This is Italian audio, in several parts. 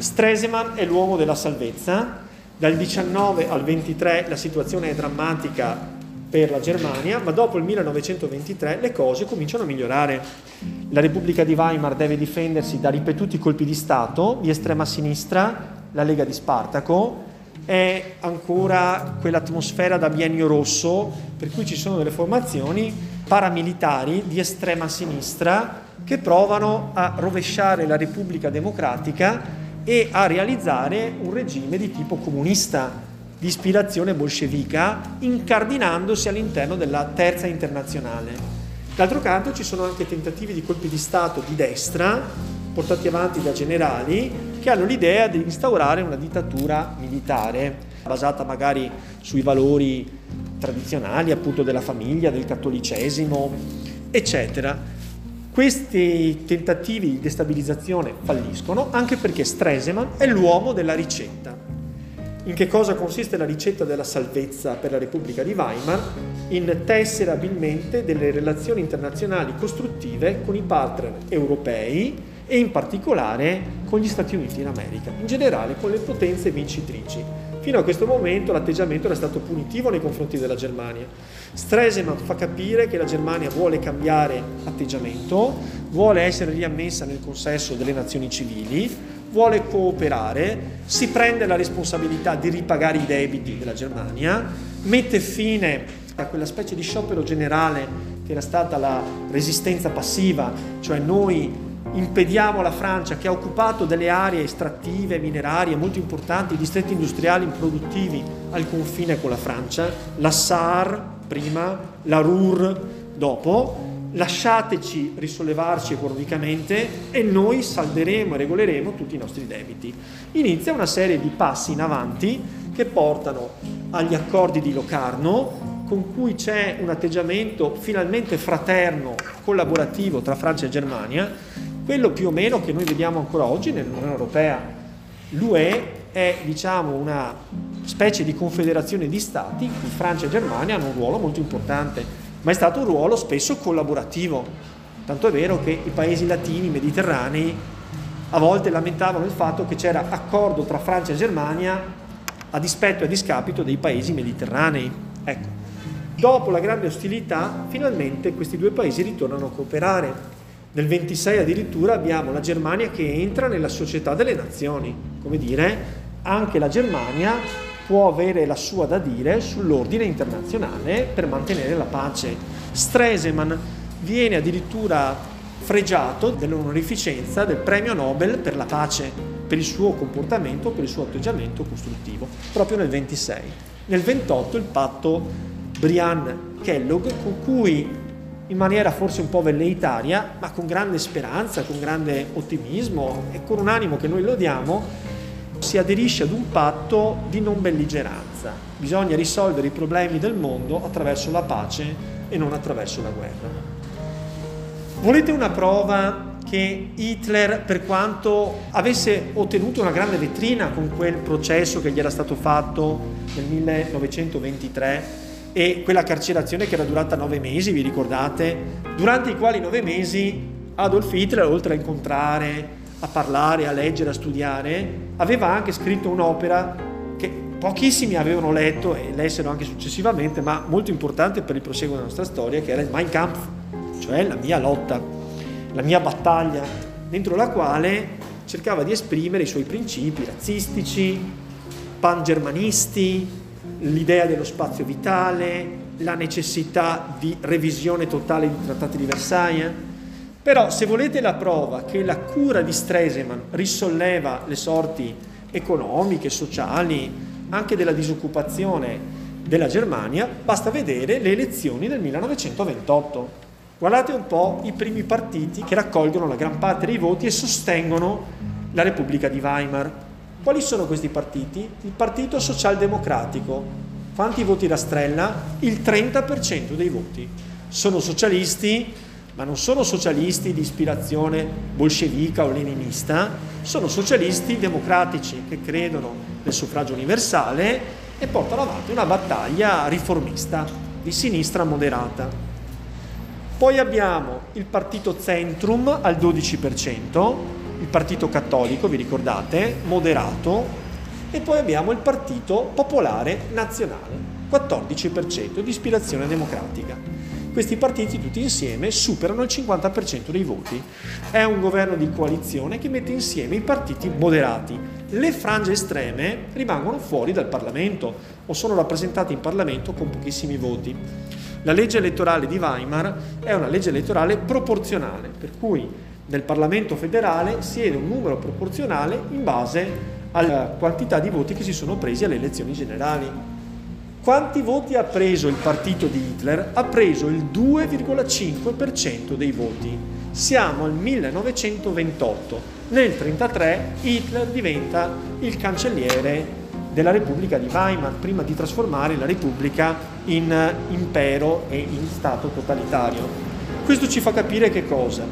Stresemann è l'uomo della salvezza, dal 19 al 23 la situazione è drammatica per la Germania, ma dopo il 1923 le cose cominciano a migliorare. La Repubblica di Weimar deve difendersi da ripetuti colpi di Stato di estrema sinistra, la Lega di Spartaco, è ancora quell'atmosfera da biennio rosso, per cui ci sono delle formazioni paramilitari di estrema sinistra che provano a rovesciare la Repubblica Democratica e a realizzare un regime di tipo comunista, di ispirazione bolscevica, incardinandosi all'interno della terza internazionale. D'altro canto ci sono anche tentativi di colpi di Stato di destra, portati avanti da generali, che hanno l'idea di instaurare una dittatura militare, basata magari sui valori tradizionali appunto della famiglia, del cattolicesimo, eccetera. Questi tentativi di destabilizzazione falliscono anche perché Stresemann è l'uomo della ricetta. In che cosa consiste la ricetta della salvezza per la Repubblica di Weimar? In tessere abilmente delle relazioni internazionali costruttive con i partner europei e in particolare con gli Stati Uniti d'America, in generale con le potenze vincitrici. Fino a questo momento l'atteggiamento era stato punitivo nei confronti della Germania. Stresemann fa capire che la Germania vuole cambiare atteggiamento, vuole essere riammessa nel consesso delle nazioni civili, vuole cooperare, si prende la responsabilità di ripagare i debiti della Germania, mette fine a quella specie di sciopero generale che era stata la resistenza passiva, cioè noi impediamo alla Francia che ha occupato delle aree estrattive, minerarie molto importanti, distretti industriali improduttivi al confine con la Francia, la Saar prima, la Ruhr dopo, lasciateci risollevarci economicamente e noi salderemo e regoleremo tutti i nostri debiti. Inizia una serie di passi in avanti che portano agli accordi di Locarno, con cui c'è un atteggiamento finalmente fraterno, collaborativo tra Francia e Germania, quello più o meno che noi vediamo ancora oggi nell'Unione Europea. L'UE è diciamo una specie di confederazione di stati, in cui Francia e Germania hanno un ruolo molto importante ma è stato un ruolo spesso collaborativo. Tanto è vero che i paesi latini, mediterranei, a volte lamentavano il fatto che c'era accordo tra Francia e Germania a dispetto e a discapito dei paesi mediterranei. Ecco, dopo la grande ostilità, finalmente questi due paesi ritornano a cooperare. Nel 26 addirittura abbiamo la Germania che entra nella società delle nazioni, come dire, anche la Germania può avere la sua da dire sull'ordine internazionale per mantenere la pace. Stresemann viene addirittura fregiato dell'onorificenza del premio Nobel per la pace, per il suo comportamento, per il suo atteggiamento costruttivo, proprio nel 26. Nel 28 il patto Brian-Kellogg con cui in maniera forse un po' velleitaria, ma con grande speranza, con grande ottimismo e con un animo che noi lodiamo, si aderisce ad un patto di non belligeranza. Bisogna risolvere i problemi del mondo attraverso la pace e non attraverso la guerra. Volete una prova che Hitler, per quanto avesse ottenuto una grande vetrina con quel processo che gli era stato fatto nel 1923 e quella carcerazione che era durata nove mesi, vi ricordate? Durante i quali nove mesi Adolf Hitler, oltre a incontrare a parlare, a leggere, a studiare, aveva anche scritto un'opera che pochissimi avevano letto e lessero anche successivamente, ma molto importante per il proseguo della nostra storia, che era il Mein Kampf, cioè la mia lotta, la mia battaglia, dentro la quale cercava di esprimere i suoi principi razzistici, pangermanisti, l'idea dello spazio vitale, la necessità di revisione totale dei trattati di Versailles, però se volete la prova che la cura di Stresemann risolleva le sorti economiche, sociali, anche della disoccupazione della Germania, basta vedere le elezioni del 1928. Guardate un po' i primi partiti che raccolgono la gran parte dei voti e sostengono la Repubblica di Weimar. Quali sono questi partiti? Il Partito Socialdemocratico. Quanti voti rastrella? Il 30% dei voti. Sono socialisti, ma non sono socialisti di ispirazione bolscevica o leninista, sono socialisti democratici che credono nel suffragio universale e portano avanti una battaglia riformista di sinistra moderata. Poi abbiamo il partito Centrum al 12%, il partito cattolico, vi ricordate, moderato, e poi abbiamo il partito popolare nazionale, 14% di ispirazione democratica. Questi partiti tutti insieme superano il 50% dei voti. È un governo di coalizione che mette insieme i partiti moderati. Le frange estreme rimangono fuori dal Parlamento o sono rappresentate in Parlamento con pochissimi voti. La legge elettorale di Weimar è una legge elettorale proporzionale, per cui nel Parlamento federale siede un numero proporzionale in base alla quantità di voti che si sono presi alle elezioni generali. Quanti voti ha preso il partito di Hitler? Ha preso il 2,5% dei voti. Siamo al 1928. Nel 1933 Hitler diventa il cancelliere della Repubblica di Weimar, prima di trasformare la Repubblica in impero e in Stato totalitario. Questo ci fa capire che cosa?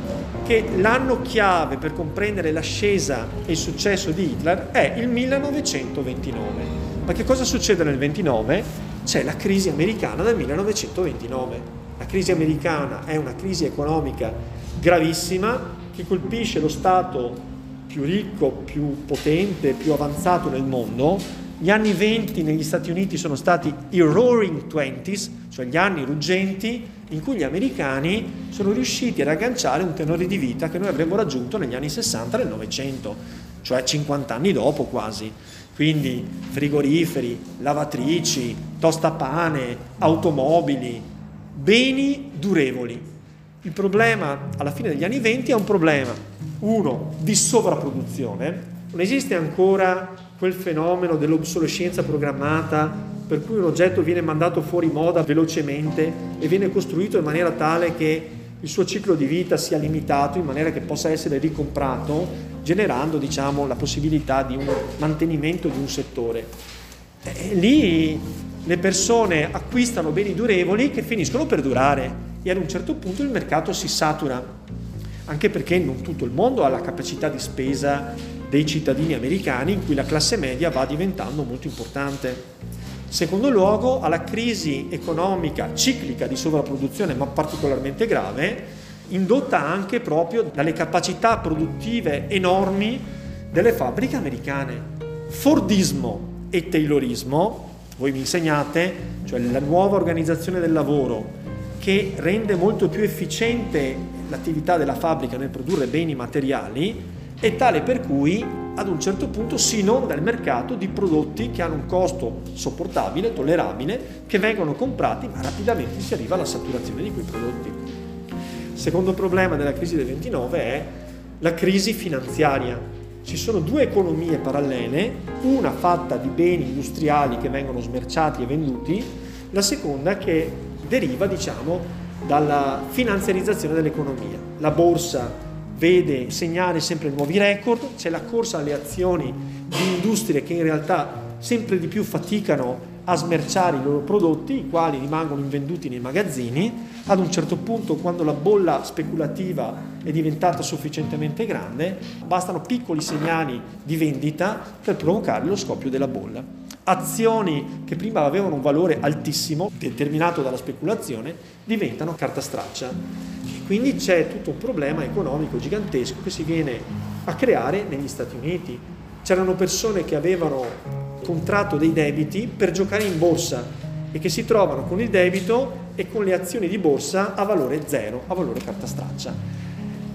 Che l'anno chiave per comprendere l'ascesa e il successo di Hitler è il 1929. Ma che cosa succede nel 29? C'è la crisi americana del 1929. La crisi americana è una crisi economica gravissima che colpisce lo Stato più ricco, più potente, più avanzato nel mondo gli anni 20 negli Stati Uniti sono stati i Roaring Twenties, cioè gli anni ruggenti in cui gli americani sono riusciti ad agganciare un tenore di vita che noi avremmo raggiunto negli anni 60 del Novecento, cioè 50 anni dopo quasi. Quindi frigoriferi, lavatrici, tostapane, automobili, beni durevoli. Il problema alla fine degli anni 20 è un problema, uno, di sovrapproduzione, non esiste ancora quel fenomeno dell'obsolescenza programmata per cui un oggetto viene mandato fuori moda velocemente e viene costruito in maniera tale che il suo ciclo di vita sia limitato in maniera che possa essere ricomprato, generando diciamo, la possibilità di un mantenimento di un settore. E lì le persone acquistano beni durevoli che finiscono per durare e ad un certo punto il mercato si satura, anche perché non tutto il mondo ha la capacità di spesa dei cittadini americani in cui la classe media va diventando molto importante. Secondo luogo, alla crisi economica ciclica di sovrapproduzione, ma particolarmente grave, indotta anche proprio dalle capacità produttive enormi delle fabbriche americane. Fordismo e Taylorismo, voi mi insegnate, cioè la nuova organizzazione del lavoro che rende molto più efficiente l'attività della fabbrica nel produrre beni materiali, è tale per cui ad un certo punto si inonda il mercato di prodotti che hanno un costo sopportabile, tollerabile, che vengono comprati, ma rapidamente si arriva alla saturazione di quei prodotti. Secondo problema della crisi del 29 è la crisi finanziaria. Ci sono due economie parallele, una fatta di beni industriali che vengono smerciati e venduti, la seconda che deriva, diciamo, dalla finanziarizzazione dell'economia. La borsa vede segnare sempre nuovi record, c'è la corsa alle azioni di industrie che in realtà sempre di più faticano a smerciare i loro prodotti, i quali rimangono invenduti nei magazzini. Ad un certo punto, quando la bolla speculativa è diventata sufficientemente grande, bastano piccoli segnali di vendita per provocare lo scoppio della bolla. Azioni che prima avevano un valore altissimo, determinato dalla speculazione, diventano carta straccia. Quindi c'è tutto un problema economico gigantesco che si viene a creare negli Stati Uniti. C'erano persone che avevano contratto dei debiti per giocare in borsa e che si trovano con il debito e con le azioni di borsa a valore zero, a valore carta straccia.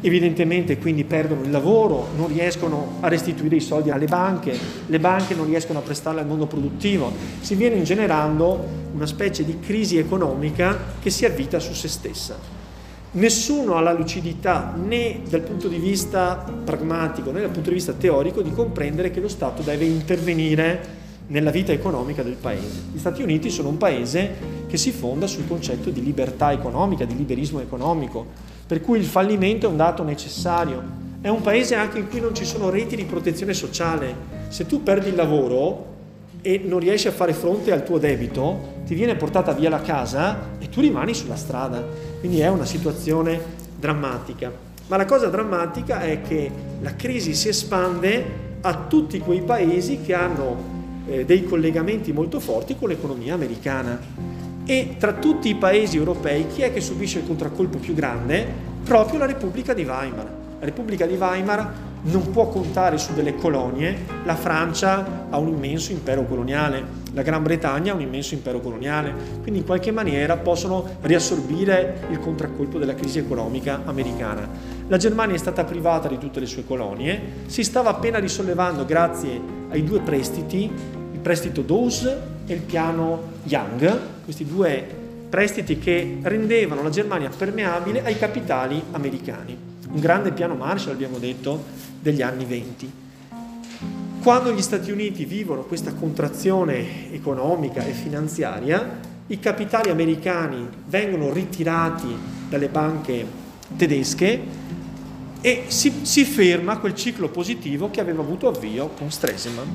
Evidentemente quindi perdono il lavoro, non riescono a restituire i soldi alle banche, le banche non riescono a prestarli al mondo produttivo, si viene ingenerando una specie di crisi economica che si avvita su se stessa. Nessuno ha la lucidità né dal punto di vista pragmatico né dal punto di vista teorico di comprendere che lo Stato deve intervenire nella vita economica del paese. Gli Stati Uniti sono un paese che si fonda sul concetto di libertà economica, di liberismo economico, per cui il fallimento è un dato necessario. È un paese anche in cui non ci sono reti di protezione sociale. Se tu perdi il lavoro e non riesci a fare fronte al tuo debito, ti viene portata via la casa e tu rimani sulla strada. Quindi è una situazione drammatica. Ma la cosa drammatica è che la crisi si espande a tutti quei paesi che hanno eh, dei collegamenti molto forti con l'economia americana. E tra tutti i paesi europei chi è che subisce il contraccolpo più grande? Proprio la Repubblica di Weimar. La Repubblica di Weimar non può contare su delle colonie, la Francia ha un immenso impero coloniale, la Gran Bretagna ha un immenso impero coloniale, quindi in qualche maniera possono riassorbire il contraccolpo della crisi economica americana. La Germania è stata privata di tutte le sue colonie, si stava appena risollevando grazie ai due prestiti, il prestito Dawes e il piano Young, questi due prestiti che rendevano la Germania permeabile ai capitali americani. Un grande piano Marshall, abbiamo detto, degli anni 20. Quando gli Stati Uniti vivono questa contrazione economica e finanziaria, i capitali americani vengono ritirati dalle banche tedesche e si, si, ferma quel ciclo positivo che aveva avuto avvio con Stresemann.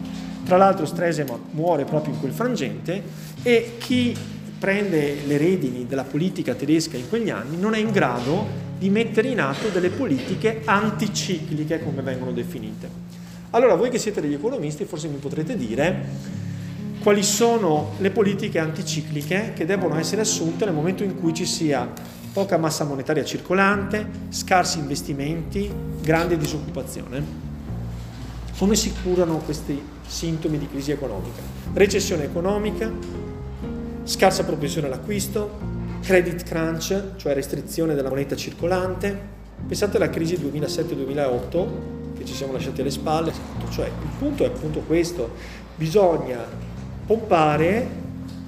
Tra l'altro Stresemann muore proprio in quel frangente e chi prende le redini della politica tedesca in quegli anni non è in grado di mettere in atto delle politiche anticicliche, come vengono definite. Allora, voi che siete degli economisti, forse mi potrete dire quali sono le politiche anticicliche che devono essere assunte nel momento in cui ci sia poca massa monetaria circolante, scarsi investimenti, grande disoccupazione. Come si curano questi sintomi di crisi economica? Recessione economica, scarsa propensione all'acquisto, credit crunch, cioè restrizione della moneta circolante. Pensate alla crisi 2007-2008 che ci siamo lasciati alle spalle, cioè il punto è appunto questo, bisogna pompare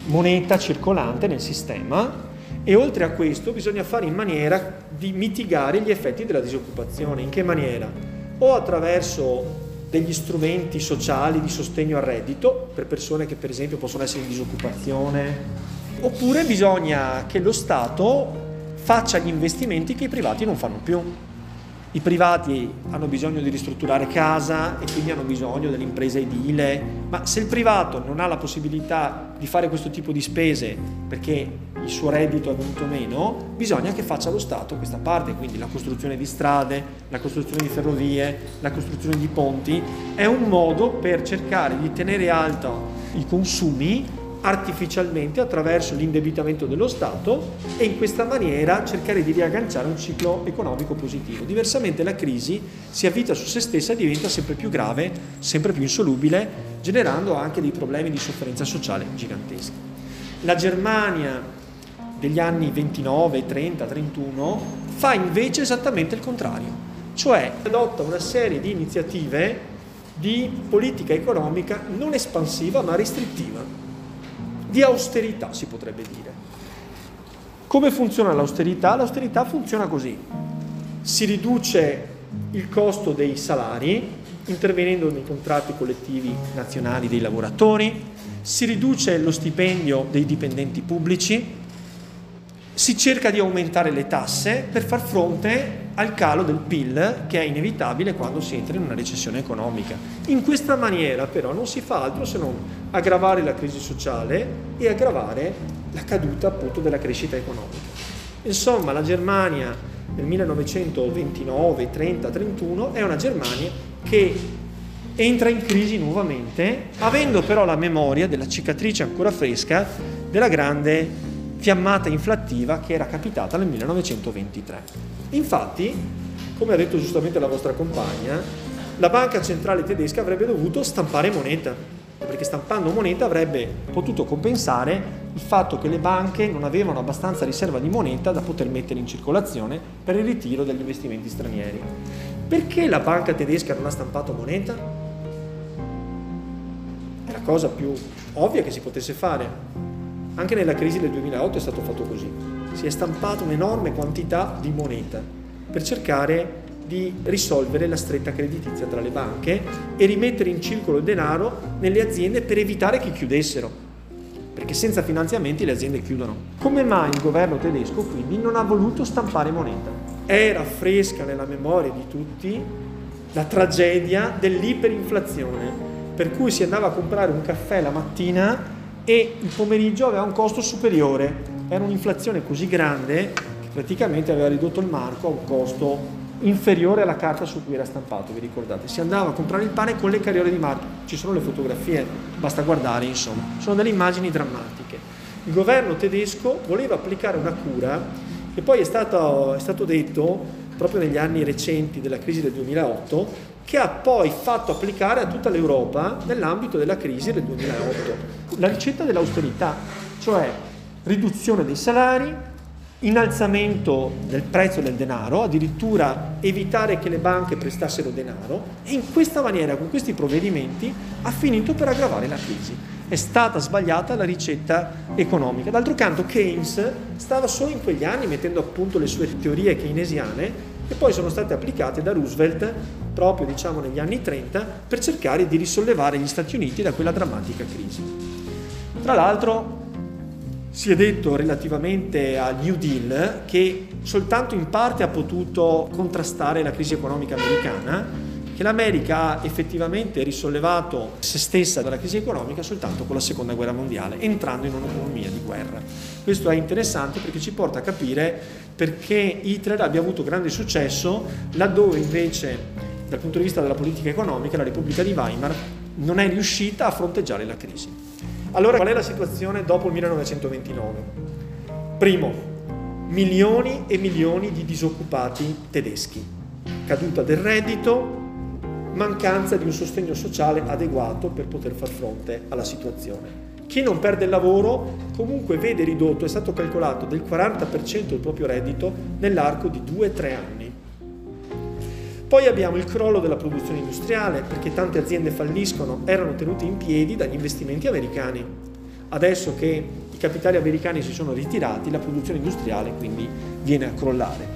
moneta circolante nel sistema e oltre a questo bisogna fare in maniera di mitigare gli effetti della disoccupazione. In che maniera? O attraverso degli strumenti sociali di sostegno al reddito per persone che per esempio possono essere in disoccupazione oppure bisogna che lo Stato faccia gli investimenti che i privati non fanno più. I privati hanno bisogno di ristrutturare casa e quindi hanno bisogno dell'impresa edile, ma se il privato non ha la possibilità di fare questo tipo di spese perché il suo reddito è venuto meno, bisogna che faccia lo Stato questa parte, quindi la costruzione di strade, la costruzione di ferrovie, la costruzione di ponti, è un modo per cercare di tenere alto i consumi artificialmente attraverso l'indebitamento dello Stato e in questa maniera cercare di riagganciare un ciclo economico positivo. Diversamente la crisi si avvita su se stessa e diventa sempre più grave, sempre più insolubile, generando anche dei problemi di sofferenza sociale giganteschi. La Germania degli anni 29, 30, 31 fa invece esattamente il contrario, cioè adotta una serie di iniziative di politica economica non espansiva ma restrittiva di austerità si potrebbe dire. Come funziona l'austerità? L'austerità funziona così. Si riduce il costo dei salari intervenendo nei contratti collettivi nazionali dei lavoratori, si riduce lo stipendio dei dipendenti pubblici, si cerca di aumentare le tasse per far fronte al calo del PIL che è inevitabile quando si entra in una recessione economica. In questa maniera però non si fa altro se non aggravare la crisi sociale e aggravare la caduta appunto della crescita economica. Insomma, la Germania del 1929, 30, 31 è una Germania che entra in crisi nuovamente, avendo però la memoria della cicatrice ancora fresca della grande fiammata inflattiva che era capitata nel 1923. Infatti, come ha detto giustamente la vostra compagna, la banca centrale tedesca avrebbe dovuto stampare moneta, perché stampando moneta avrebbe potuto compensare il fatto che le banche non avevano abbastanza riserva di moneta da poter mettere in circolazione per il ritiro degli investimenti stranieri. Perché la banca tedesca non ha stampato moneta? È la cosa più ovvia che si potesse fare. Anche nella crisi del 2008 è stato fatto così. Si è stampata un'enorme quantità di moneta per cercare di risolvere la stretta creditizia tra le banche e rimettere in circolo il denaro nelle aziende per evitare che chiudessero, perché senza finanziamenti le aziende chiudono. Come mai il governo tedesco quindi non ha voluto stampare moneta? Era fresca nella memoria di tutti la tragedia dell'iperinflazione, per cui si andava a comprare un caffè la mattina e il pomeriggio aveva un costo superiore. Era un'inflazione così grande che praticamente aveva ridotto il marco a un costo inferiore alla carta su cui era stampato, vi ricordate? Si andava a comprare il pane con le carriole di marco, ci sono le fotografie, basta guardare, insomma, sono delle immagini drammatiche. Il governo tedesco voleva applicare una cura che poi è stato, è stato detto proprio negli anni recenti della crisi del 2008 che ha poi fatto applicare a tutta l'Europa nell'ambito della crisi del 2008. La ricetta dell'austerità, cioè riduzione dei salari, innalzamento del prezzo del denaro, addirittura evitare che le banche prestassero denaro e in questa maniera, con questi provvedimenti, ha finito per aggravare la crisi. È stata sbagliata la ricetta economica. D'altro canto Keynes stava solo in quegli anni mettendo a punto le sue teorie keynesiane che poi sono state applicate da Roosevelt proprio diciamo, negli anni 30 per cercare di risollevare gli Stati Uniti da quella drammatica crisi. Tra l'altro si è detto relativamente al New Deal che soltanto in parte ha potuto contrastare la crisi economica americana, che l'America ha effettivamente risollevato se stessa dalla crisi economica soltanto con la seconda guerra mondiale, entrando in un'economia di guerra. Questo è interessante perché ci porta a capire perché Hitler abbia avuto grande successo laddove invece dal punto di vista della politica economica la Repubblica di Weimar non è riuscita a fronteggiare la crisi. Allora qual è la situazione dopo il 1929? Primo, milioni e milioni di disoccupati tedeschi, caduta del reddito, mancanza di un sostegno sociale adeguato per poter far fronte alla situazione. Chi non perde il lavoro comunque vede ridotto, è stato calcolato, del 40% del proprio reddito nell'arco di 2-3 anni. Poi abbiamo il crollo della produzione industriale perché tante aziende falliscono, erano tenute in piedi dagli investimenti americani. Adesso che i capitali americani si sono ritirati, la produzione industriale quindi viene a crollare.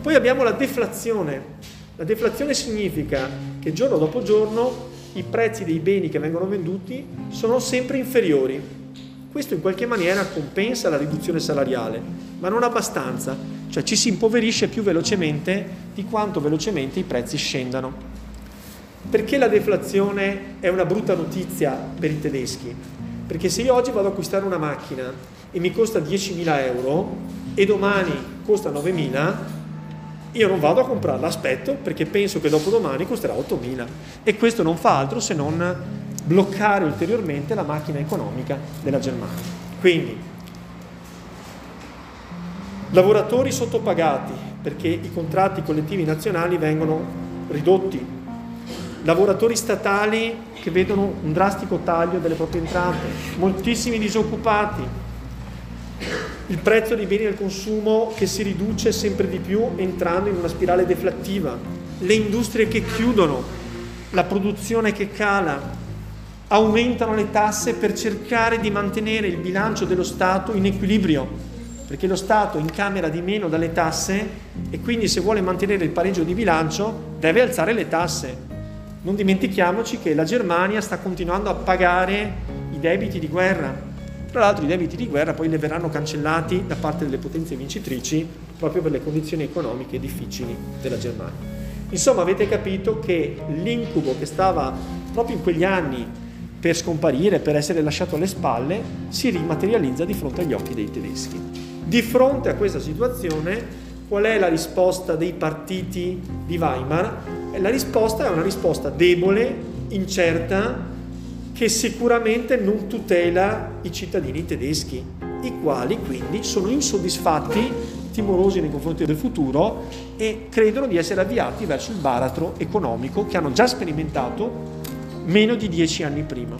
Poi abbiamo la deflazione. La deflazione significa che giorno dopo giorno i prezzi dei beni che vengono venduti sono sempre inferiori. Questo in qualche maniera compensa la riduzione salariale, ma non abbastanza cioè ci si impoverisce più velocemente di quanto velocemente i prezzi scendano. Perché la deflazione è una brutta notizia per i tedeschi? Perché se io oggi vado ad acquistare una macchina e mi costa 10.000 euro e domani costa 9.000, io non vado a comprarla, aspetto perché penso che dopodomani costerà 8.000 e questo non fa altro se non bloccare ulteriormente la macchina economica della Germania. Quindi Lavoratori sottopagati perché i contratti collettivi nazionali vengono ridotti. Lavoratori statali che vedono un drastico taglio delle proprie entrate. Moltissimi disoccupati. Il prezzo dei beni del consumo che si riduce sempre di più entrando in una spirale deflattiva. Le industrie che chiudono, la produzione che cala, aumentano le tasse per cercare di mantenere il bilancio dello Stato in equilibrio perché lo Stato incamera di meno dalle tasse e quindi se vuole mantenere il pareggio di bilancio deve alzare le tasse. Non dimentichiamoci che la Germania sta continuando a pagare i debiti di guerra. Tra l'altro i debiti di guerra poi le verranno cancellati da parte delle potenze vincitrici proprio per le condizioni economiche difficili della Germania. Insomma avete capito che l'incubo che stava proprio in quegli anni per scomparire, per essere lasciato alle spalle, si rimaterializza di fronte agli occhi dei tedeschi. Di fronte a questa situazione, qual è la risposta dei partiti di Weimar? La risposta è una risposta debole, incerta, che sicuramente non tutela i cittadini tedeschi, i quali quindi sono insoddisfatti, timorosi nei confronti del futuro e credono di essere avviati verso il baratro economico che hanno già sperimentato meno di dieci anni prima.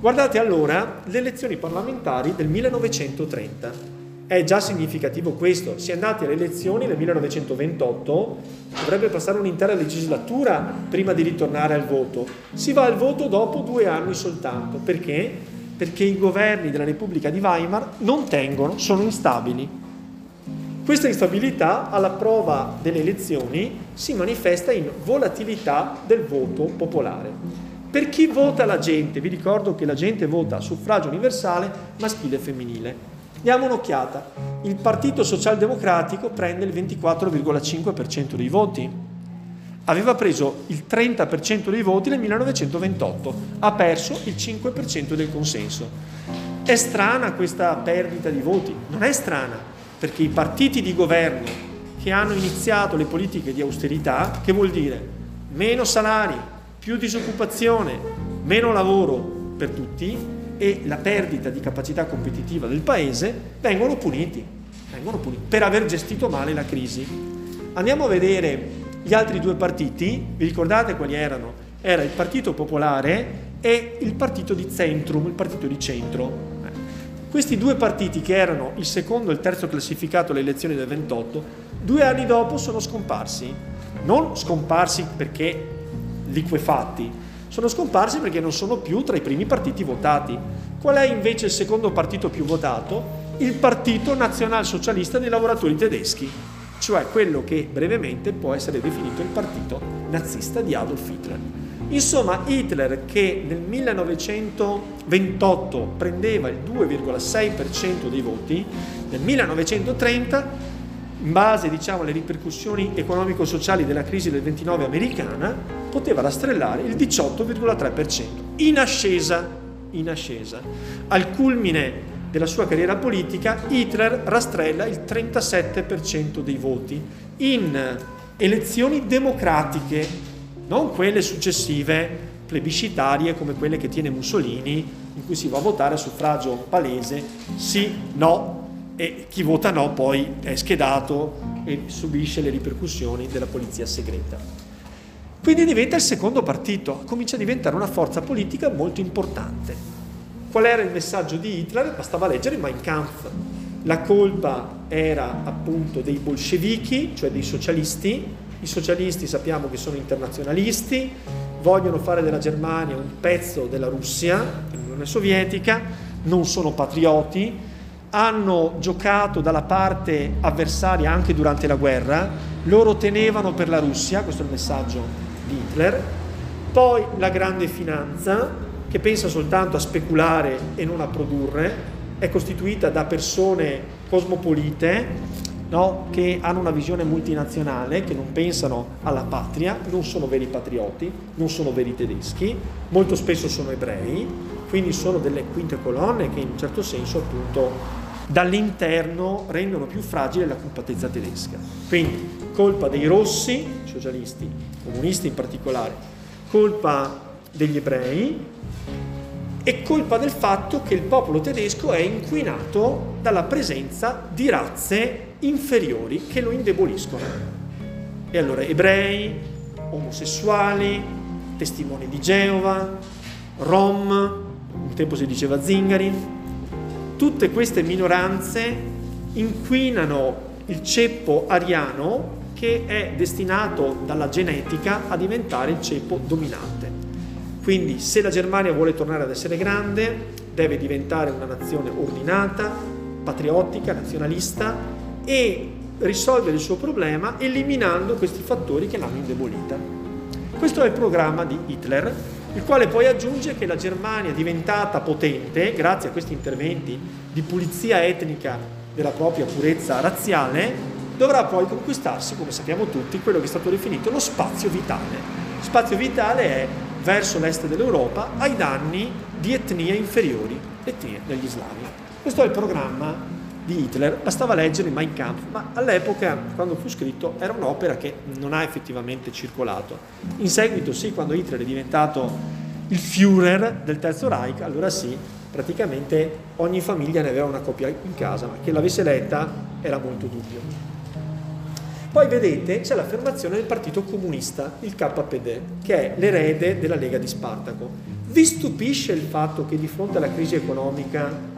Guardate allora le elezioni parlamentari del 1930. È già significativo questo. Si è andati alle elezioni nel 1928, dovrebbe passare un'intera legislatura prima di ritornare al voto. Si va al voto dopo due anni soltanto. Perché? Perché i governi della Repubblica di Weimar non tengono, sono instabili. Questa instabilità, alla prova delle elezioni, si manifesta in volatilità del voto popolare. Per chi vota la gente? Vi ricordo che la gente vota a suffragio universale maschile e femminile. Diamo un'occhiata. Il Partito Socialdemocratico prende il 24,5% dei voti. Aveva preso il 30% dei voti nel 1928, ha perso il 5% del consenso. È strana questa perdita di voti? Non è strana, perché i partiti di governo che hanno iniziato le politiche di austerità, che vuol dire meno salari, più disoccupazione, meno lavoro per tutti, e la perdita di capacità competitiva del paese vengono puniti, vengono puniti per aver gestito male la crisi. Andiamo a vedere Gli altri due partiti, vi ricordate quali erano? Era il Partito Popolare e il Partito di Centrum, il Partito di Centro. Questi due partiti, che erano il secondo e il terzo classificato alle elezioni del 28, due anni dopo sono scomparsi. Non scomparsi perché liquefatti, sono scomparsi perché non sono più tra i primi partiti votati. Qual è invece il secondo partito più votato? Il Partito Nazionalsocialista dei lavoratori tedeschi, cioè quello che brevemente può essere definito il partito nazista di Adolf Hitler. Insomma, Hitler che nel 1928 prendeva il 2,6% dei voti, nel 1930, in base diciamo, alle ripercussioni economico-sociali della crisi del 29 americana, poteva rastrellare il 18,3%, in ascesa, in ascesa. Al culmine della sua carriera politica, Hitler rastrella il 37% dei voti in elezioni democratiche non quelle successive plebiscitarie come quelle che tiene Mussolini, in cui si va a votare a suffragio palese, sì, no, e chi vota no poi è schedato e subisce le ripercussioni della polizia segreta. Quindi diventa il secondo partito, comincia a diventare una forza politica molto importante. Qual era il messaggio di Hitler? Bastava leggere Mein Kampf. La colpa era appunto dei bolscevichi, cioè dei socialisti, i socialisti sappiamo che sono internazionalisti, vogliono fare della Germania un pezzo della Russia, dell'Unione Sovietica, non sono patrioti, hanno giocato dalla parte avversaria anche durante la guerra, loro tenevano per la Russia, questo è il messaggio di Hitler, poi la grande finanza che pensa soltanto a speculare e non a produrre, è costituita da persone cosmopolite no? che hanno una visione multinazionale, che non pensano alla patria, non sono veri patrioti, non sono veri tedeschi, molto spesso sono ebrei, quindi sono delle quinte colonne che in un certo senso appunto dall'interno rendono più fragile la compattezza tedesca. Quindi colpa dei rossi, socialisti, comunisti in particolare, colpa degli ebrei, è colpa del fatto che il popolo tedesco è inquinato dalla presenza di razze inferiori che lo indeboliscono. E allora ebrei, omosessuali, testimoni di Geova, Rom, un tempo si diceva zingari, tutte queste minoranze inquinano il ceppo ariano che è destinato dalla genetica a diventare il ceppo dominante. Quindi se la Germania vuole tornare ad essere grande, deve diventare una nazione ordinata, patriottica, nazionalista e risolvere il suo problema eliminando questi fattori che l'hanno indebolita. Questo è il programma di Hitler, il quale poi aggiunge che la Germania diventata potente, grazie a questi interventi di pulizia etnica della propria purezza razziale, dovrà poi conquistarsi, come sappiamo tutti, quello che è stato definito lo spazio vitale. Spazio vitale è verso l'est dell'Europa ai danni di etnie inferiori, etnie degli slavi. Questo è il programma di Hitler, bastava leggere Mein Kampf, ma all'epoca, quando fu scritto, era un'opera che non ha effettivamente circolato. In seguito, sì, quando Hitler è diventato il Führer del Terzo Reich, allora sì, praticamente ogni famiglia ne aveva una copia in casa, ma che l'avesse letta era molto dubbio. Poi vedete c'è l'affermazione del Partito Comunista, il KPD, che è l'erede della Lega di Spartaco. Vi stupisce il fatto che di fronte alla crisi economica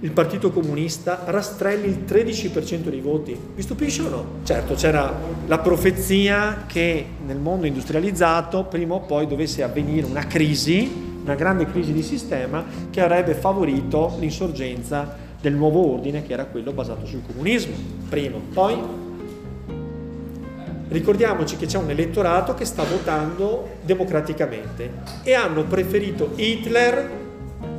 il Partito Comunista rastrelli il 13% dei voti? Vi stupisce o no? Certo, c'era la profezia che nel mondo industrializzato prima o poi dovesse avvenire una crisi, una grande crisi di sistema che avrebbe favorito l'insorgenza del nuovo ordine che era quello basato sul comunismo. Primo, poi Ricordiamoci che c'è un elettorato che sta votando democraticamente e hanno preferito Hitler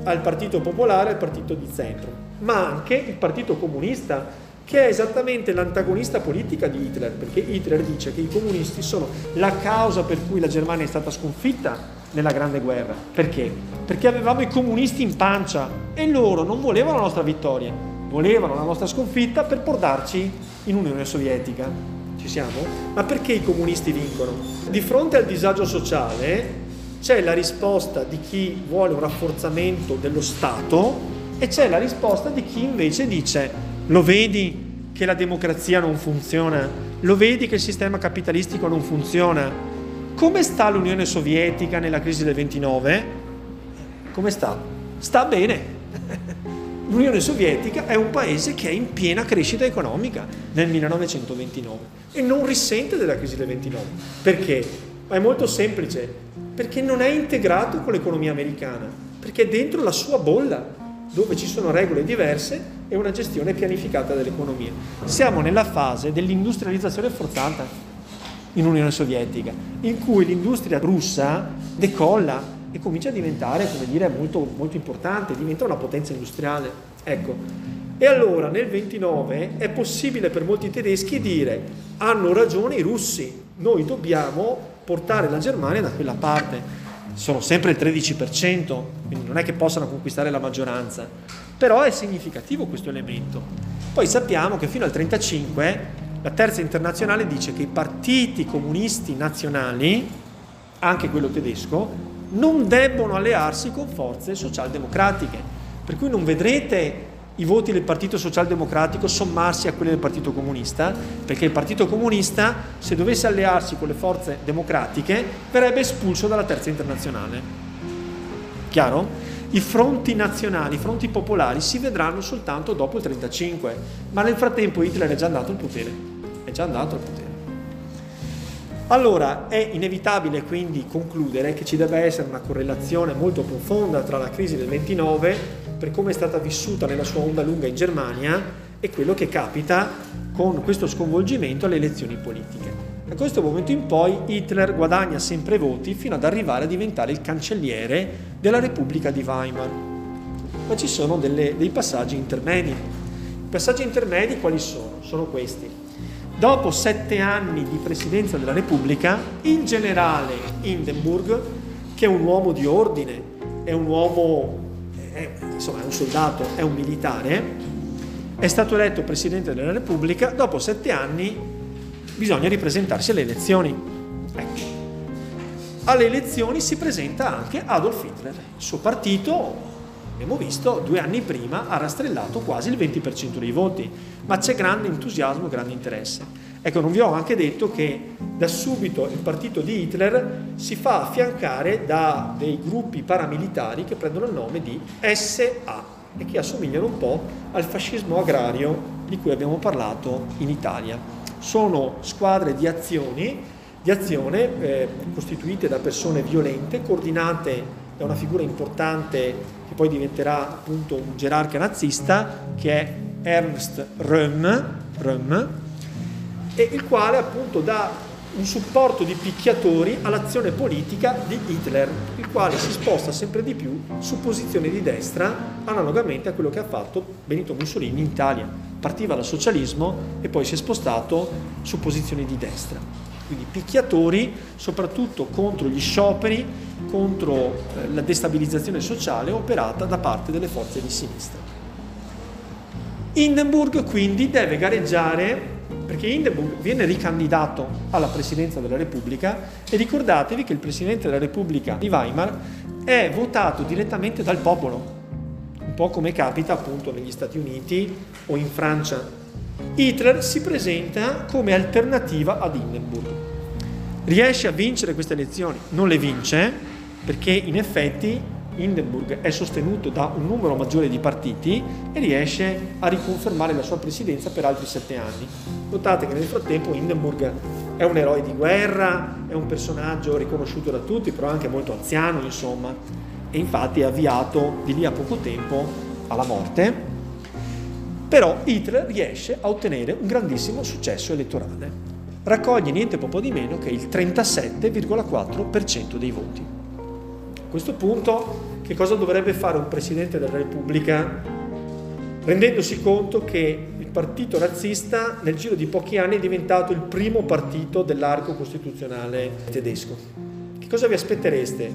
al Partito Popolare e al Partito di Centro, ma anche il Partito Comunista che è esattamente l'antagonista politica di Hitler, perché Hitler dice che i comunisti sono la causa per cui la Germania è stata sconfitta nella Grande Guerra. Perché? Perché avevamo i comunisti in pancia e loro non volevano la nostra vittoria, volevano la nostra sconfitta per portarci in Unione Sovietica. Ci siamo? Ma perché i comunisti vincono? Di fronte al disagio sociale c'è la risposta di chi vuole un rafforzamento dello Stato e c'è la risposta di chi invece dice lo vedi che la democrazia non funziona? Lo vedi che il sistema capitalistico non funziona? Come sta l'Unione Sovietica nella crisi del 29? Come sta? Sta bene. L'Unione Sovietica è un paese che è in piena crescita economica nel 1929 e non risente della crisi del 29. Perché? È molto semplice, perché non è integrato con l'economia americana, perché è dentro la sua bolla, dove ci sono regole diverse e una gestione pianificata dell'economia. Siamo nella fase dell'industrializzazione forzata in Unione Sovietica, in cui l'industria russa decolla e comincia a diventare, come dire, molto, molto importante, diventa una potenza industriale. Ecco. E allora nel 29 è possibile per molti tedeschi dire hanno ragione i russi, noi dobbiamo portare la Germania da quella parte. Sono sempre il 13%, quindi non è che possano conquistare la maggioranza, però è significativo questo elemento. Poi sappiamo che fino al 1935 la terza internazionale dice che i partiti comunisti nazionali, anche quello tedesco, non debbono allearsi con forze socialdemocratiche. Per cui non vedrete i voti del Partito Socialdemocratico sommarsi a quelli del Partito Comunista, perché il Partito Comunista, se dovesse allearsi con le forze democratiche, verrebbe espulso dalla terza internazionale. Chiaro? I fronti nazionali, i fronti popolari si vedranno soltanto dopo il 1935, ma nel frattempo Hitler è già andato al potere. È già andato al potere. Allora è inevitabile quindi concludere che ci debba essere una correlazione molto profonda tra la crisi del 29, per come è stata vissuta nella sua onda lunga in Germania, e quello che capita con questo sconvolgimento alle elezioni politiche. Da questo momento in poi Hitler guadagna sempre voti fino ad arrivare a diventare il cancelliere della Repubblica di Weimar. Ma ci sono delle, dei passaggi intermedi. I passaggi intermedi quali sono? Sono questi. Dopo sette anni di presidenza della Repubblica, il generale Hindenburg, che è un uomo di ordine, è un uomo, è, insomma è un soldato, è un militare, è stato eletto presidente della Repubblica, dopo sette anni bisogna ripresentarsi alle elezioni. Ecco. Alle elezioni si presenta anche Adolf Hitler, il suo partito abbiamo visto, due anni prima ha rastrellato quasi il 20% dei voti, ma c'è grande entusiasmo, grande interesse. Ecco, non vi ho anche detto che da subito il partito di Hitler si fa affiancare da dei gruppi paramilitari che prendono il nome di SA e che assomigliano un po' al fascismo agrario di cui abbiamo parlato in Italia. Sono squadre di azioni, di azione eh, costituite da persone violente, coordinate da una figura importante che poi diventerà appunto un gerarca nazista, che è Ernst Röhm, Röhm e il quale appunto dà un supporto di picchiatori all'azione politica di Hitler, il quale si sposta sempre di più su posizioni di destra, analogamente a quello che ha fatto Benito Mussolini in Italia. Partiva dal socialismo e poi si è spostato su posizioni di destra. Quindi picchiatori soprattutto contro gli scioperi contro eh, la destabilizzazione sociale operata da parte delle forze di sinistra. Hindenburg quindi deve gareggiare perché Hindenburg viene ricandidato alla presidenza della Repubblica e ricordatevi che il presidente della Repubblica di Weimar è votato direttamente dal popolo, un po' come capita appunto negli Stati Uniti o in Francia. Hitler si presenta come alternativa ad Hindenburg. Riesce a vincere queste elezioni, non le vince, perché in effetti Hindenburg è sostenuto da un numero maggiore di partiti e riesce a riconfermare la sua presidenza per altri sette anni. Notate che nel frattempo Hindenburg è un eroe di guerra, è un personaggio riconosciuto da tutti, però anche molto anziano, insomma, e infatti è avviato di lì a poco tempo alla morte. Però Hitler riesce a ottenere un grandissimo successo elettorale. Raccoglie niente poco di meno che il 37,4% dei voti. A questo punto che cosa dovrebbe fare un Presidente della Repubblica rendendosi conto che il partito razzista nel giro di pochi anni è diventato il primo partito dell'arco costituzionale tedesco? Che cosa vi aspettereste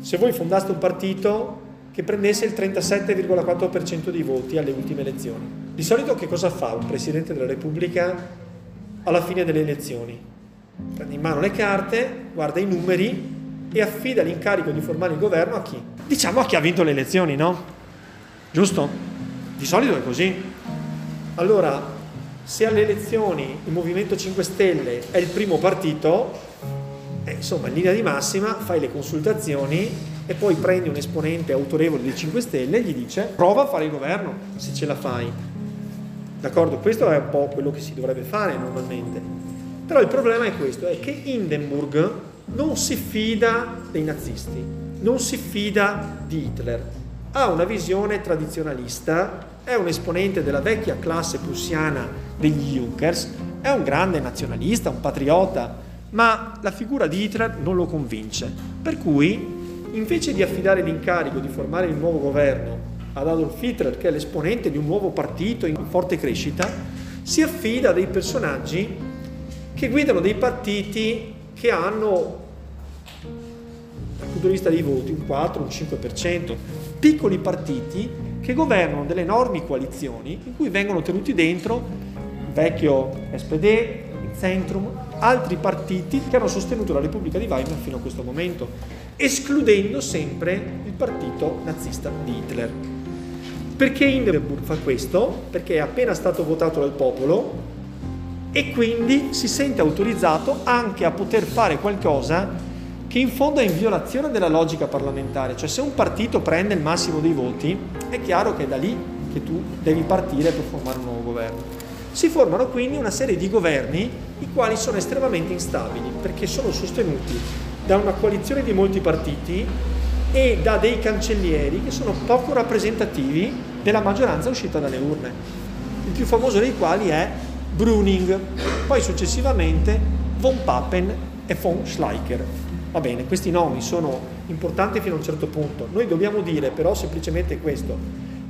se voi fondaste un partito che prendesse il 37,4% dei voti alle ultime elezioni? Di solito che cosa fa un Presidente della Repubblica alla fine delle elezioni? Prende in mano le carte, guarda i numeri e affida l'incarico di formare il governo a chi? Diciamo a chi ha vinto le elezioni, no? Giusto? Di solito è così. Allora, se alle elezioni il Movimento 5 Stelle è il primo partito, eh, insomma in linea di massima fai le consultazioni e poi prendi un esponente autorevole dei 5 Stelle e gli dice prova a fare il governo se ce la fai. D'accordo? Questo è un po' quello che si dovrebbe fare normalmente. Però il problema è questo, è che Hindenburg non si fida dei nazisti, non si fida di Hitler, ha una visione tradizionalista, è un esponente della vecchia classe prussiana degli Junkers, è un grande nazionalista, un patriota, ma la figura di Hitler non lo convince. Per cui, invece di affidare l'incarico di formare il nuovo governo ad Adolf Hitler, che è l'esponente di un nuovo partito in forte crescita, si affida a dei personaggi che guidano dei partiti che hanno punto di vista dei voti un 4, un 5%, piccoli partiti che governano delle enormi coalizioni in cui vengono tenuti dentro il vecchio SPD, il Centrum, altri partiti che hanno sostenuto la Repubblica di Weimar fino a questo momento, escludendo sempre il partito nazista di Hitler. Perché Hindenburg fa questo? Perché è appena stato votato dal popolo e quindi si sente autorizzato anche a poter fare qualcosa che in fondo è in violazione della logica parlamentare, cioè se un partito prende il massimo dei voti è chiaro che è da lì che tu devi partire per formare un nuovo governo. Si formano quindi una serie di governi i quali sono estremamente instabili perché sono sostenuti da una coalizione di molti partiti e da dei cancellieri che sono poco rappresentativi della maggioranza uscita dalle urne, il più famoso dei quali è Bruning, poi successivamente von Papen e von Schleicher. Va bene, questi nomi sono importanti fino a un certo punto. Noi dobbiamo dire però semplicemente questo,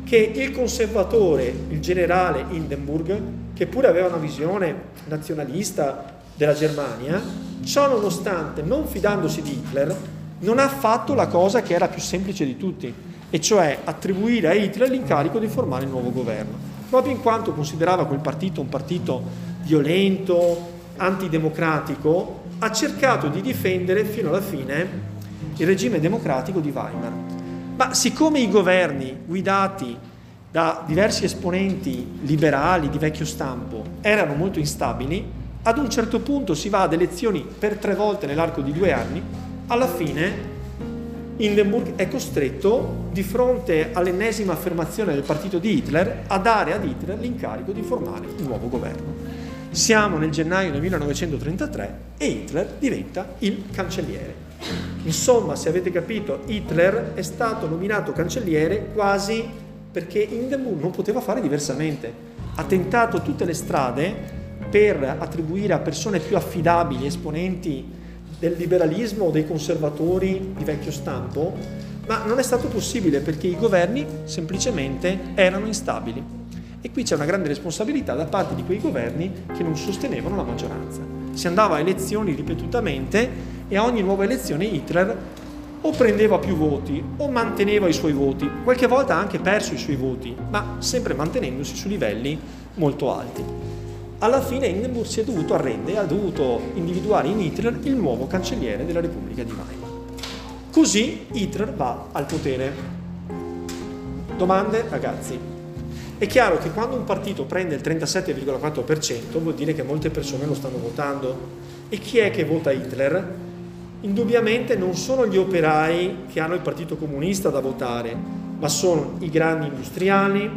che il conservatore, il generale Hindenburg, che pure aveva una visione nazionalista della Germania, ciò nonostante, non fidandosi di Hitler, non ha fatto la cosa che era più semplice di tutti, e cioè attribuire a Hitler l'incarico di formare il nuovo governo. Proprio in quanto considerava quel partito un partito violento, antidemocratico, ha cercato di difendere fino alla fine il regime democratico di Weimar. Ma siccome i governi guidati da diversi esponenti liberali di vecchio stampo erano molto instabili, ad un certo punto si va ad elezioni per tre volte nell'arco di due anni, alla fine Hindenburg è costretto, di fronte all'ennesima affermazione del partito di Hitler, a dare ad Hitler l'incarico di formare un nuovo governo. Siamo nel gennaio del 1933 e Hitler diventa il cancelliere. Insomma, se avete capito, Hitler è stato nominato cancelliere quasi perché Hindenburg non poteva fare diversamente. Ha tentato tutte le strade per attribuire a persone più affidabili, esponenti del liberalismo o dei conservatori di vecchio stampo, ma non è stato possibile perché i governi semplicemente erano instabili. E qui c'è una grande responsabilità da parte di quei governi che non sostenevano la maggioranza. Si andava a elezioni ripetutamente e a ogni nuova elezione Hitler o prendeva più voti o manteneva i suoi voti, qualche volta ha anche perso i suoi voti, ma sempre mantenendosi su livelli molto alti. Alla fine Hindenburg si è dovuto arrendere e ha dovuto individuare in Hitler il nuovo cancelliere della Repubblica di Weimar. Così Hitler va al potere. Domande, ragazzi? È chiaro che quando un partito prende il 37,4% vuol dire che molte persone lo stanno votando. E chi è che vota Hitler? Indubbiamente non sono gli operai che hanno il Partito Comunista da votare, ma sono i grandi industriali,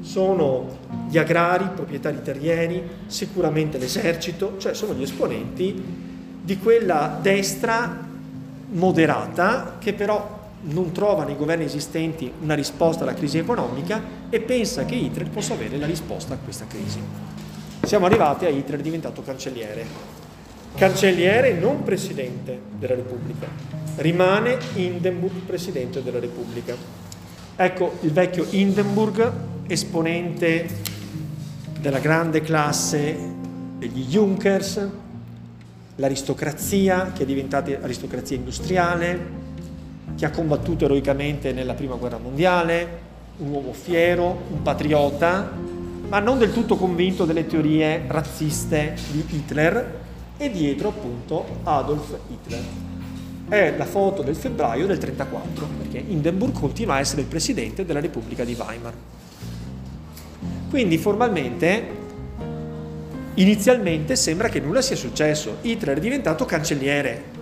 sono gli agrari, proprietari terrieri, sicuramente l'esercito, cioè sono gli esponenti di quella destra moderata che però non trova nei governi esistenti una risposta alla crisi economica e pensa che Hitler possa avere la risposta a questa crisi. Siamo arrivati a Hitler diventato cancelliere. Cancelliere non presidente della Repubblica, rimane Hindenburg presidente della Repubblica. Ecco il vecchio Hindenburg, esponente della grande classe degli Junkers, l'aristocrazia che è diventata aristocrazia industriale, che ha combattuto eroicamente nella prima guerra mondiale, un uomo fiero, un patriota, ma non del tutto convinto delle teorie razziste di Hitler e dietro appunto Adolf Hitler. È la foto del febbraio del 1934, perché Hindenburg continua a essere il presidente della Repubblica di Weimar. Quindi formalmente inizialmente sembra che nulla sia successo. Hitler è diventato cancelliere.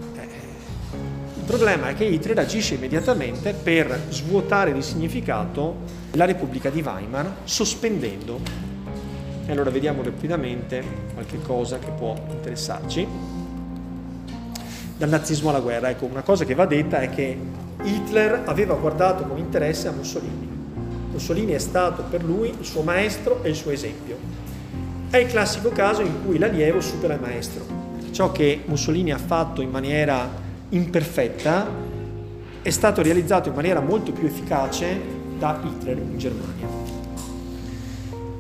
Il problema è che Hitler agisce immediatamente per svuotare di significato la Repubblica di Weimar, sospendendo. E allora vediamo rapidamente qualche cosa che può interessarci. Dal nazismo alla guerra, ecco, una cosa che va detta è che Hitler aveva guardato con interesse a Mussolini. Mussolini è stato per lui il suo maestro e il suo esempio. È il classico caso in cui l'allievo supera il maestro. Ciò che Mussolini ha fatto in maniera imperfetta è stato realizzato in maniera molto più efficace da Hitler in Germania.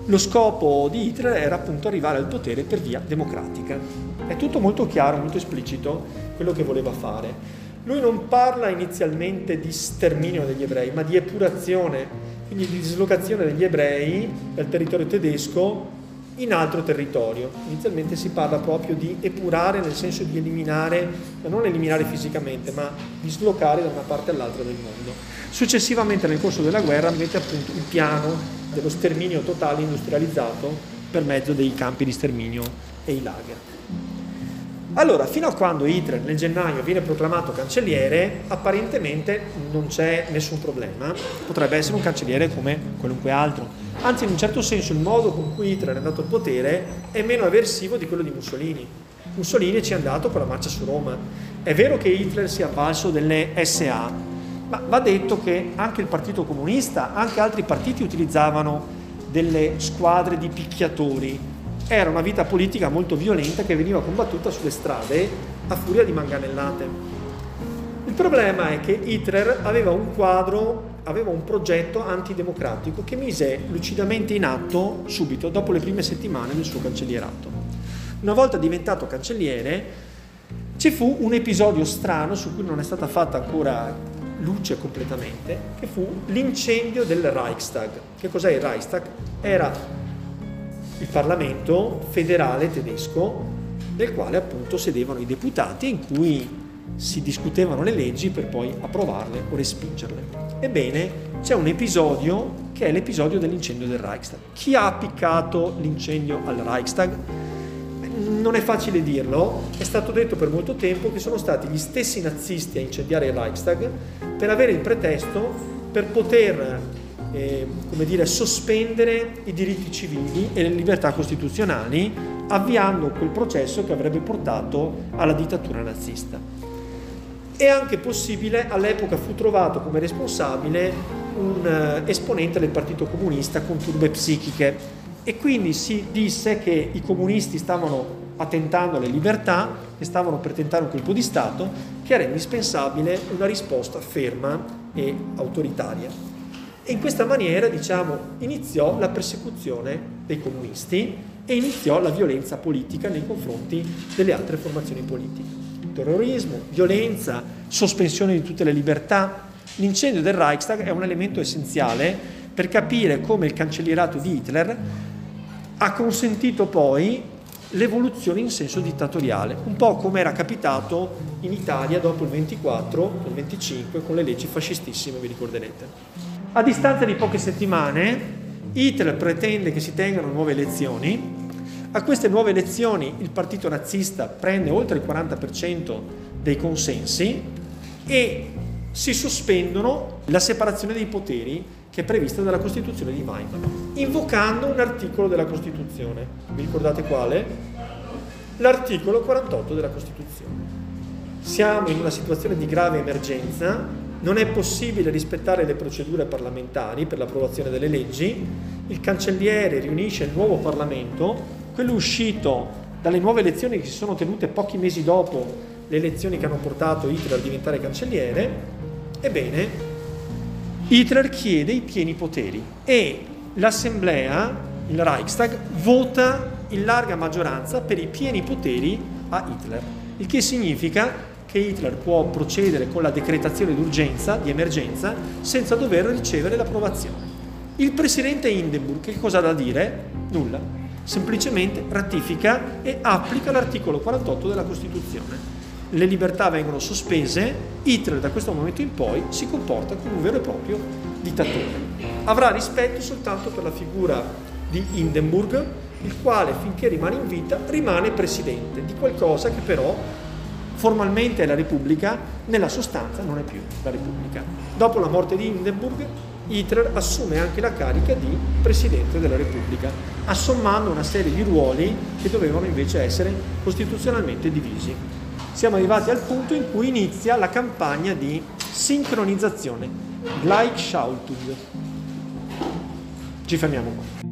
Lo scopo di Hitler era appunto arrivare al potere per via democratica. È tutto molto chiaro, molto esplicito quello che voleva fare. Lui non parla inizialmente di sterminio degli ebrei, ma di epurazione, quindi di dislocazione degli ebrei dal territorio tedesco in altro territorio. Inizialmente si parla proprio di epurare nel senso di eliminare, ma non eliminare fisicamente, ma dislocare da una parte all'altra del mondo. Successivamente nel corso della guerra mette appunto il piano dello sterminio totale industrializzato per mezzo dei campi di sterminio e i lager. Allora, fino a quando Hitler nel gennaio viene proclamato cancelliere, apparentemente non c'è nessun problema, potrebbe essere un cancelliere come qualunque altro. Anzi, in un certo senso il modo con cui Hitler è andato al potere è meno aversivo di quello di Mussolini. Mussolini ci è andato con la marcia su Roma. È vero che Hitler si è avvalso delle SA, ma va detto che anche il Partito Comunista, anche altri partiti utilizzavano delle squadre di picchiatori era una vita politica molto violenta che veniva combattuta sulle strade a furia di manganellate. Il problema è che Hitler aveva un quadro, aveva un progetto antidemocratico che mise lucidamente in atto subito dopo le prime settimane del suo cancellierato. Una volta diventato cancelliere ci fu un episodio strano su cui non è stata fatta ancora luce completamente, che fu l'incendio del Reichstag. Che cos'è il Reichstag? Era il Parlamento federale tedesco, nel quale appunto sedevano i deputati in cui si discutevano le leggi per poi approvarle o respingerle. Ebbene, c'è un episodio che è l'episodio dell'incendio del Reichstag. Chi ha appiccato l'incendio al Reichstag? Non è facile dirlo, è stato detto per molto tempo che sono stati gli stessi nazisti a incendiare il Reichstag per avere il pretesto per poter eh, come dire, sospendere i diritti civili e le libertà costituzionali, avviando quel processo che avrebbe portato alla dittatura nazista. È anche possibile, all'epoca fu trovato come responsabile un uh, esponente del Partito Comunista con turbe psichiche e quindi si disse che i comunisti stavano attentando alle libertà, che stavano per tentare un colpo di Stato, che era indispensabile una risposta ferma e autoritaria. E in questa maniera, diciamo, iniziò la persecuzione dei comunisti e iniziò la violenza politica nei confronti delle altre formazioni politiche. Terrorismo, violenza, sospensione di tutte le libertà. L'incendio del Reichstag è un elemento essenziale per capire come il cancellierato di Hitler ha consentito poi l'evoluzione in senso dittatoriale, un po' come era capitato in Italia dopo il 24, il 25 con le leggi fascistissime, vi ricorderete. A distanza di poche settimane, Hitler pretende che si tengano nuove elezioni. A queste nuove elezioni il partito nazista prende oltre il 40% dei consensi e si sospendono la separazione dei poteri che è prevista dalla Costituzione di Weimar, invocando un articolo della Costituzione. Vi ricordate quale? L'articolo 48 della Costituzione. Siamo in una situazione di grave emergenza non è possibile rispettare le procedure parlamentari per l'approvazione delle leggi, il cancelliere riunisce il nuovo Parlamento, quello uscito dalle nuove elezioni che si sono tenute pochi mesi dopo le elezioni che hanno portato Hitler a diventare cancelliere, ebbene, Hitler chiede i pieni poteri e l'Assemblea, il Reichstag, vota in larga maggioranza per i pieni poteri a Hitler, il che significa che Hitler può procedere con la decretazione d'urgenza, di emergenza, senza dover ricevere l'approvazione. Il presidente Hindenburg che cosa ha da dire? Nulla, semplicemente ratifica e applica l'articolo 48 della Costituzione. Le libertà vengono sospese, Hitler da questo momento in poi si comporta come un vero e proprio dittatore. Avrà rispetto soltanto per la figura di Hindenburg il quale finché rimane in vita rimane presidente di qualcosa che però formalmente è la Repubblica, nella sostanza non è più la Repubblica. Dopo la morte di Hindenburg, Hitler assume anche la carica di Presidente della Repubblica, assommando una serie di ruoli che dovevano invece essere costituzionalmente divisi. Siamo arrivati al punto in cui inizia la campagna di sincronizzazione, Gleichschaltung. Ci fermiamo qua.